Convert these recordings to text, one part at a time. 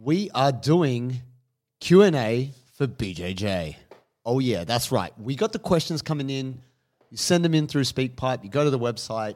We are doing Q&A for BJJ. Oh yeah, that's right. We got the questions coming in. You send them in through SpeakPipe. You go to the website.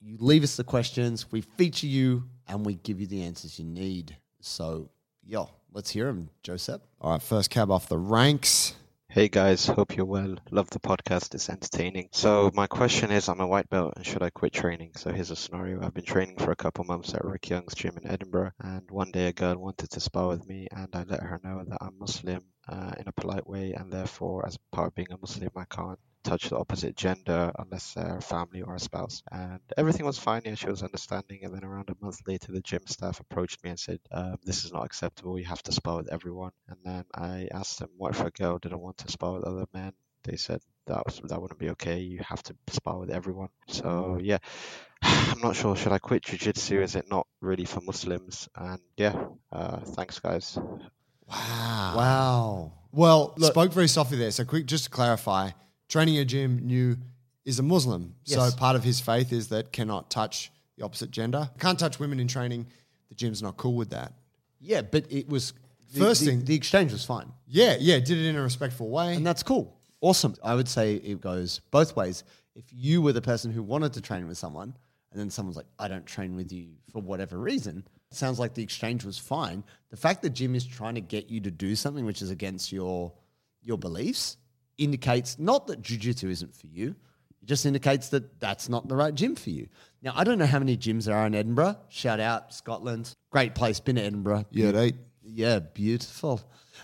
You leave us the questions. We feature you and we give you the answers you need. So, yo, let's hear them, Joseph. All right, first cab off the ranks. Hey guys, hope you're well. Love the podcast, it's entertaining. So, my question is I'm a white belt and should I quit training? So, here's a scenario I've been training for a couple months at Rick Young's gym in Edinburgh, and one day a girl wanted to spar with me, and I let her know that I'm Muslim uh, in a polite way, and therefore, as part of being a Muslim, I can't touch the opposite gender unless they're a family or a spouse. And everything was fine. Yeah, she was understanding. And then around a month later, the gym staff approached me and said, um, "This is not acceptable. You have to spar with everyone." And then I asked them, "What if a girl didn't want to spar with other men?" They said that was, that wouldn't be okay. You have to spar with everyone. So yeah. I'm not sure. Should I quit jiu-jitsu? Is it not really for Muslims? And yeah, uh, thanks, guys. Wow. Wow. Well, spoke very softly there. So, quick, just to clarify, training a gym new is a Muslim. Yes. So, part of his faith is that cannot touch the opposite gender. Can't touch women in training. The gym's not cool with that. Yeah, but it was the- First the, thing- the exchange was fine. Yeah, yeah, did it in a respectful way. And that's cool. Awesome. I would say it goes both ways. If you were the person who wanted to train with someone, and then someone's like, I don't train with you for whatever reason, it sounds like the exchange was fine. The fact that gym is trying to get you to do something which is against your your beliefs indicates not that jujitsu isn't for you. It just indicates that that's not the right gym for you. Now, I don't know how many gyms there are in Edinburgh. Shout out Scotland. Great place. Been to Edinburgh. yeah, they. Yeah, beautiful.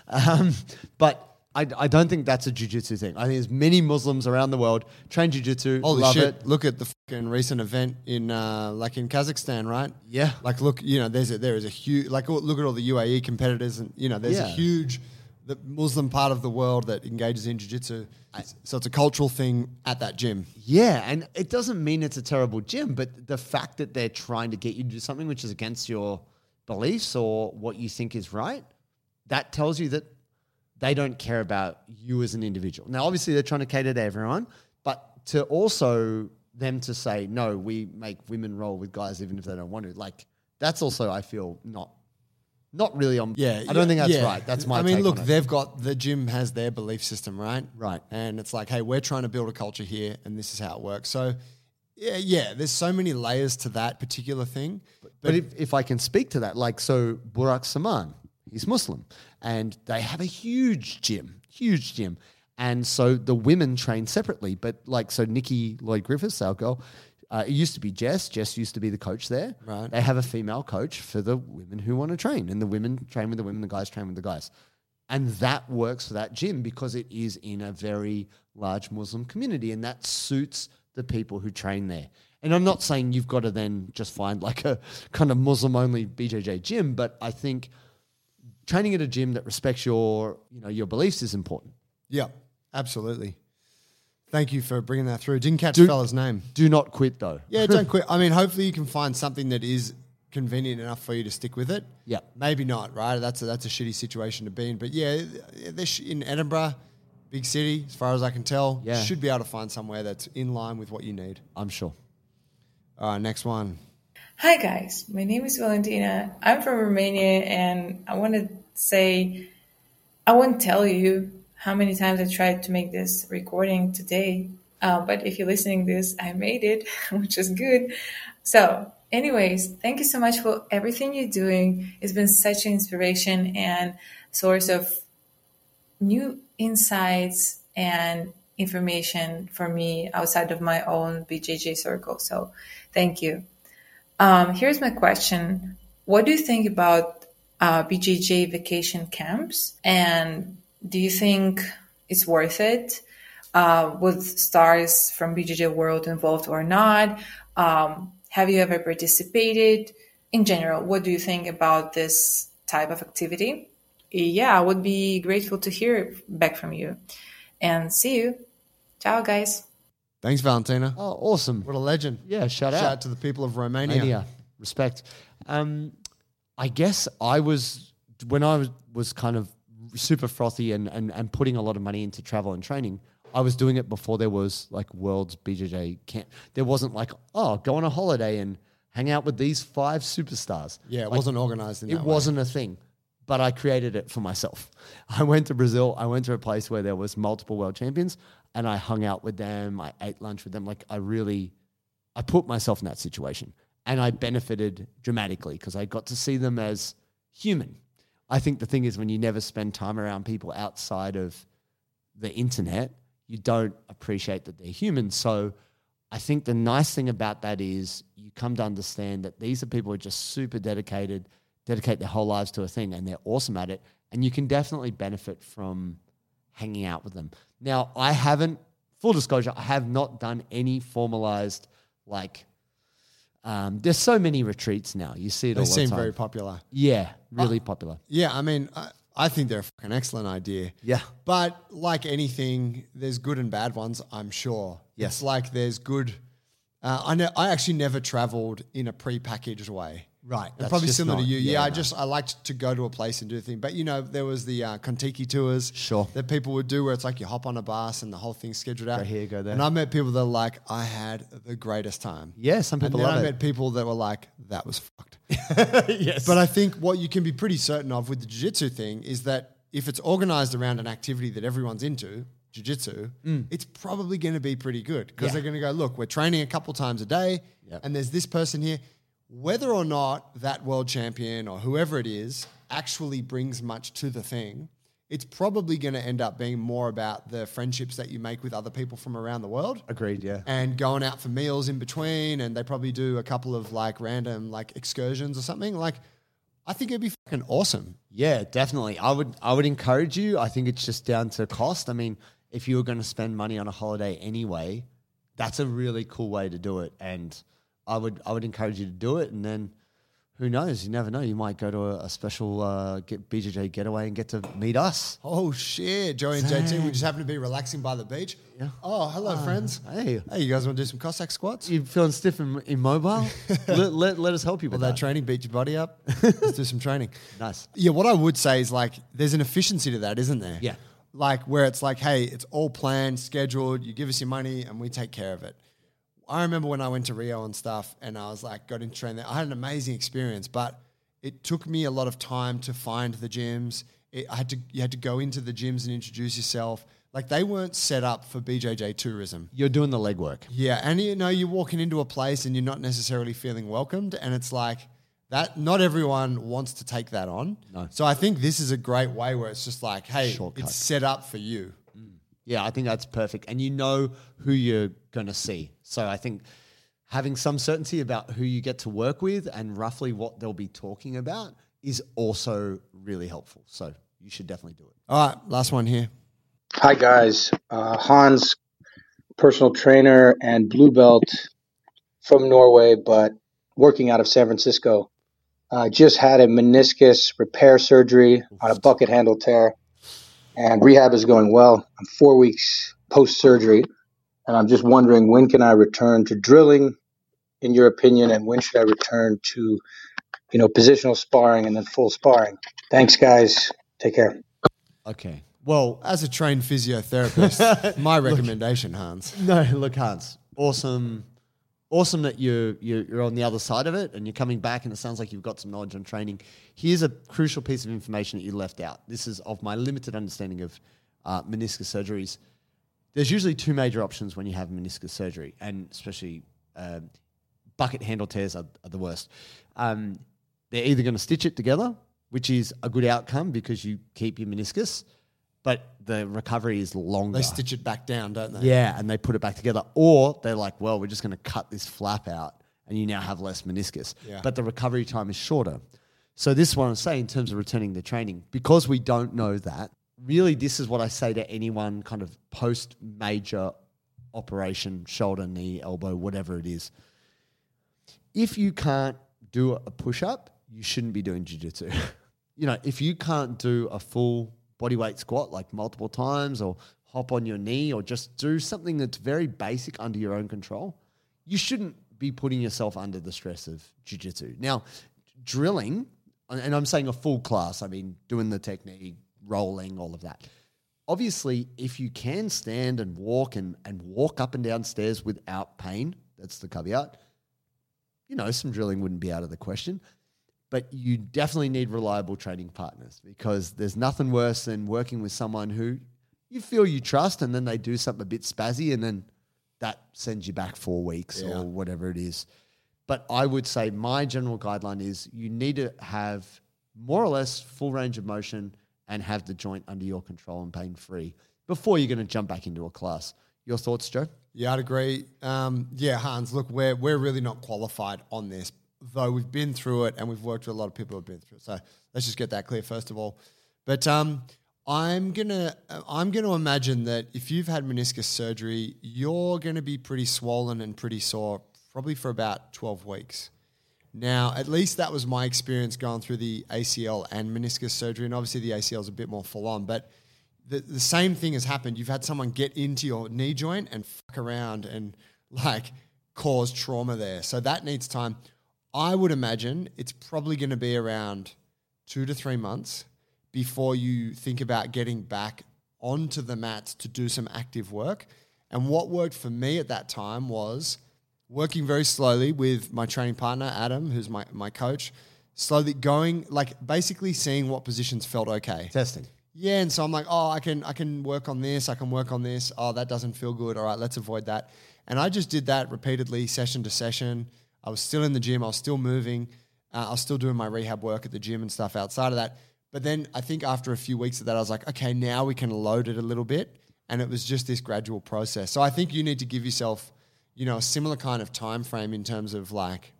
Um, but I, I don't think that's a jujitsu thing. I think there's many Muslims around the world train jujitsu, Holy love shit! it. Look at the fucking recent event in, uh, like in Kazakhstan, right? Yeah. Like, look, you know, there's a, there is a huge, like, look at all the UAE competitors, and you know, there's a huge, the Muslim part of the world that engages in jiu-jitsu. So it's a cultural thing at that gym. Yeah, and it doesn't mean it's a terrible gym, but the fact that they're trying to get you to do something which is against your beliefs or what you think is right, that tells you that they don't care about you as an individual. Now, obviously, they're trying to cater to everyone, but to also them to say, no, we make women roll with guys even if they don't want to, like, that's also, I feel, not. Not really on. Yeah, I don't think that's yeah. right. That's my. I mean, look, they've got the gym has their belief system, right? Right. And it's like, hey, we're trying to build a culture here, and this is how it works. So, yeah, yeah. There's so many layers to that particular thing. But if, if I can speak to that, like, so Burak Saman, he's Muslim, and they have a huge gym, huge gym. And so the women train separately. But like, so Nikki Lloyd Griffiths, our girl, uh, it used to be Jess. Jess used to be the coach there. Right. They have a female coach for the women who want to train, and the women train with the women, the guys train with the guys. And that works for that gym because it is in a very large Muslim community, and that suits the people who train there. And I'm not saying you've got to then just find like a kind of Muslim only BJJ gym, but I think training at a gym that respects your, you know, your beliefs is important. Yeah, absolutely. Thank you for bringing that through. Didn't catch Do- the fella's name. Do not quit though. Yeah, don't quit. I mean, hopefully you can find something that is convenient enough for you to stick with it. Yeah. Maybe not, right? That's a, that's a shitty situation to be in. But yeah, they're in Edinburgh, big city, as far as I can tell. Yeah. Should be able to find somewhere that's in line with what you need. I'm sure. All right, next one. Hi guys, my name is Valentina. I'm from Romania and I want to say I won't tell you how many times I tried to make this recording today, uh, but if you're listening this, I made it, which is good. So, anyways, thank you so much for everything you're doing. It's been such an inspiration and source of new insights and information for me outside of my own BJJ circle. So, thank you. Um, here's my question. What do you think about uh, BJJ vacation camps? And do you think it's worth it? Uh, with stars from BJJ World involved or not? Um, have you ever participated? In general, what do you think about this type of activity, yeah, I would be grateful to hear back from you. And see you. Ciao, guys. Thanks, Valentina. Oh, awesome. What a legend. Yeah, shout Shout out. out to the people of Romania. Romania. Respect. Um, I guess I was when I was, was kind of super frothy and, and and putting a lot of money into travel and training. I was doing it before there was like World's BJJ camp. There wasn't like oh go on a holiday and hang out with these five superstars. Yeah, it Like, wasn't organized in it way. wasn't a thing but i created it for myself i went to brazil i went to a place where there was multiple world champions and i hung out with them i ate lunch with them like i really i put myself in that situation and i benefited dramatically because i got to see them as human i think the thing is when you never spend time around people outside of the internet you don't appreciate that they're human so I think the nice thing about that is you come to understand that these are people who are just super dedicated, dedicate their whole lives to a thing, and they're awesome at it. And you can definitely benefit from hanging out with them. Now, I haven't, full disclosure, I have not done any formalized, like, um, there's so many retreats now. You see it They all the seem very popular. yeah, really popular. Yeah, I mean, I, I think they're a fucking excellent idea. Yeah. But like anything, there's good and bad ones, I'm sure. Yes. It's like there's good. Uh, I know. I actually never traveled in a pre-packaged way. Right, And probably similar not- to you. Yeah, yeah, I no. just I liked to go to a place and do a thing. But you know, there was the uh, Contiki tours. Sure. That people would do where it's like you hop on a bus and the whole thing's scheduled out. Go here, go there. And I met people that are like, I had the greatest time. Yeah, some people and then I it. met people that were like, that was fucked. yes. But I think what you can be pretty certain of with the jiu-jitsu thing is that if it's organized around an activity that everyone's into, jiu-jitsu, it's probably going to be pretty good because Mm. Yeah. they're going to go, look, we're training a couple times a day Yep. and there's this person here. Whether or not that world champion or whoever it is actually brings much to the thing, it's probably going to end up being more about the friendships that you make with other people from around the world Agreed, yeah. and going out for meals in between and they probably do a couple of like random like excursions or something like i think it'd be fucking awesome Yeah, definitely. I would I would encourage you. I think it's just down to cost. I mean, if you were going to spend money on a holiday anyway, that's a really cool way to do it. And I would I would encourage you to do it. And then who knows? You never know. You might go to a, a special uh, get BJJ getaway and get to meet us. oh shit joey and jt we just happen to be relaxing by the beach Yeah. oh hello friends Hey, hey you guys want to do some cossack squats you feeling stiff and immobile? let, let, let us help you with that that. training beat your body up let's do some training nice. Yeah, what I would say is like there's an efficiency to that, isn't there? Yeah. Like where it's like, hey, it's all planned, scheduled, you give us your money and we take care of it. I remember when I went to Rio and stuff and I was like, got into train there. I had an amazing experience, but it took me a lot of time to find the gyms. It, I had to you had to go into the gyms and introduce yourself. Like they weren't set up for BJJ tourism. You're doing the legwork. Yeah, and you know you're walking into a place and you're not necessarily feeling welcomed, and it's like that. Not everyone wants to take that on. No. So I think this is a great way where it's just like, hey, Shortcut. it's set up for you. Yeah, I think that's perfect. And you know who you're going to see. So I think having some certainty about who you get to work with and roughly what they'll be talking about is also really helpful. So you should definitely do it. All right, last one here. Hi guys, uh, Hans, personal trainer and blue belt from Norway, but working out of San Francisco. Uh, just had a meniscus repair surgery on a bucket handle tear, and rehab is going well. I'm four weeks post surgery, and I'm just wondering when can I return to drilling, in your opinion, and when should I return to, you know, positional sparring and then full sparring? Thanks, guys. Take care. Okay. Well, As a trained physiotherapist, my recommendation, Hans. no, look, Hans, awesome. Awesome that you're, you're you're on the other side of it and you're coming back, and it sounds like you've got some knowledge on training. Here's a crucial piece of information that you left out. This is of my limited understanding of uh, meniscus surgeries. There's usually two major options when you have meniscus surgery, and especially um bucket handle tears are, are the worst. Um, they're either going to stitch it together, which is a good outcome because you keep your meniscus, but the recovery is longer. They stitch it back down, don't they? Yeah, and they put it back together. Or they're like, well, we're just going to cut this flap out and you now have less meniscus. Yeah. But the recovery time is shorter. So this is what I'm saying in terms of returning to training. Because we don't know that, really this is what I say to anyone kind of post major operation, shoulder, knee, elbow, whatever it is. If you can't do a push up, you shouldn't be doing jiu-jitsu. you know, if you can't do a full body weight squat like multiple times or hop on your knee or just do something that's very basic under your own control, you shouldn't be putting yourself under the stress of jiu-jitsu. Now, drilling, and I'm saying a full class, I mean doing the technique, rolling, all of that. Obviously, if you can stand and walk and, and walk up and down stairs without pain, that's the caveat, you know, some drilling wouldn't be out of the question. But you definitely need reliable training partners because there's nothing worse than working with someone who you feel you trust and then they do something a bit spazzy and then that sends you back four weeks Yeah. or whatever it is. But I would say my general guideline is you need to have more or less full range of motion and have the joint under your control and pain free before you're going to jump back into a class. Your thoughts, Joe? Yeah, I'd agree. Um, yeah, Hans, look, we're we're really not qualified on this, though we've been through it and we've worked with a lot of people who've been through it. So let's just get that clear first of all. But um, I'm gonna I'm gonna imagine that if you've had meniscus surgery, you're gonna be pretty swollen and pretty sore, probably for about 12 weeks. Now, at least that was my experience going through the ACL and meniscus surgery, and obviously the ACL is a bit more full on, but the, the same thing has happened. You've had someone get into your knee joint and fuck around and like cause trauma there. So that needs time. I would imagine it's probably going to be around two to three months before you think about getting back onto the mats to do some active work. And what worked for me at that time was working very slowly with my training partner, Adam, who's my, my coach, slowly going, like basically seeing what positions felt okay. Testing. Yeah, and so I'm like, oh, I can I can work on this, I can work on this. Oh, that doesn't feel good. All right, let's avoid that. And I just did that repeatedly, session to session. I was still in the gym, I was still moving, uh, I was still doing my rehab work at the gym and stuff outside of that. But then I think after a few weeks of that, I was like, okay, now we can load it a little bit. And it was just this gradual process. So I think you need to give yourself, you know, a similar kind of time frame in terms of like,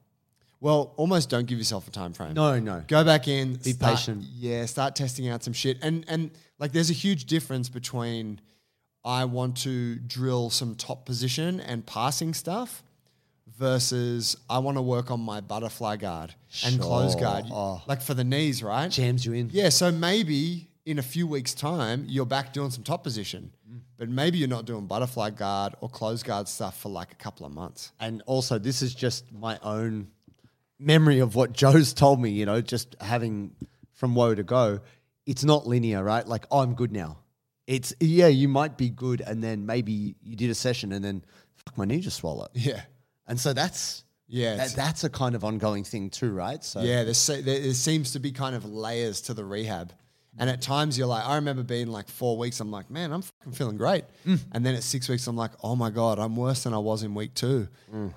well, almost don't give yourself a time frame. No, no. Go back in. Be start- patient. Yeah, start testing out some shit. And and like there's a huge difference between I want to drill some top position and passing stuff versus I want to work on my butterfly guard and close guard. Oh. Like for the knees, right? Jams you in. Yeah, so maybe in a few weeks' time, you're back doing some top position. Mm. But maybe you're not doing butterfly guard or close guard stuff for like a couple of months. And also, this is just my own memory of what Joe's told me, you know, just having from woe to go. It's not linear, right? Like, oh, I'm good now. It's, yeah, you might be good. And then maybe you did a session and then, fuck, my knee just swallowed. Yeah. And so that's, Yeah, that, that's a kind of ongoing thing too, right? So, Yeah, there, there seems to be kind of layers to the rehab. And at times you're like, I remember being like four weeks, I'm like, man, I'm fucking feeling great. And then at six weeks, I'm like, oh my God, I'm worse than I was in week two.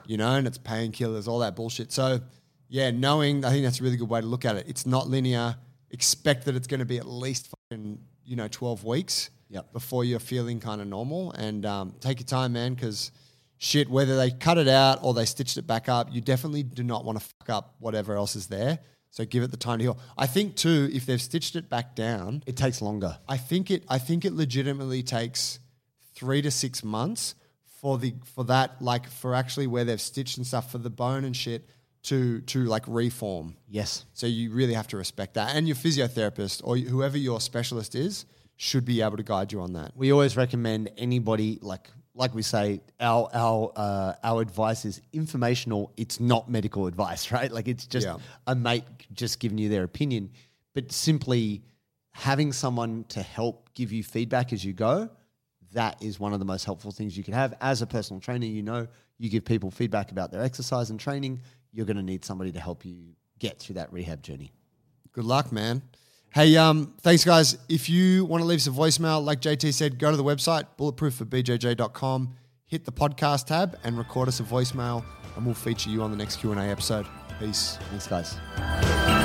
You know, and it's painkillers, all that bullshit. So, yeah, knowing, I think that's a really good way to look at it. It's not linear. Expect that it's going to be at least fucking, you know, 12 weeks Yep. before you're feeling kind of normal. And um, take your time, man, because shit, whether they cut it out or they stitched it back up, you definitely do not want to fuck up whatever else is there. So give it the time to heal. I think too, if they've stitched it back down, it takes longer. I think it I think it legitimately takes three to six months for the for that like for actually where they've stitched and stuff for the bone and shit to to like reform. Yes. So you really have to respect that, and your physiotherapist or whoever your specialist is should be able to guide you on that. we always recommend anybody like like we say our our uh, our advice is informational. It's not medical advice right? Like it's just Yeah. a mate just giving you their opinion. But simply having someone to help give you feedback as you go that is one of the most helpful things you can have. As a personal trainer you know you give people feedback about their exercise and training you're going to need somebody to help you get through that rehab journey. Good luck, man. Hey, um, thanks, guys. If you want to leave us a voicemail, like JT said, go to the website, bulletproofforbjj.com, hit the podcast tab, and record us a voicemail, and we'll feature you on the next Q&A episode. Peace. thanks guys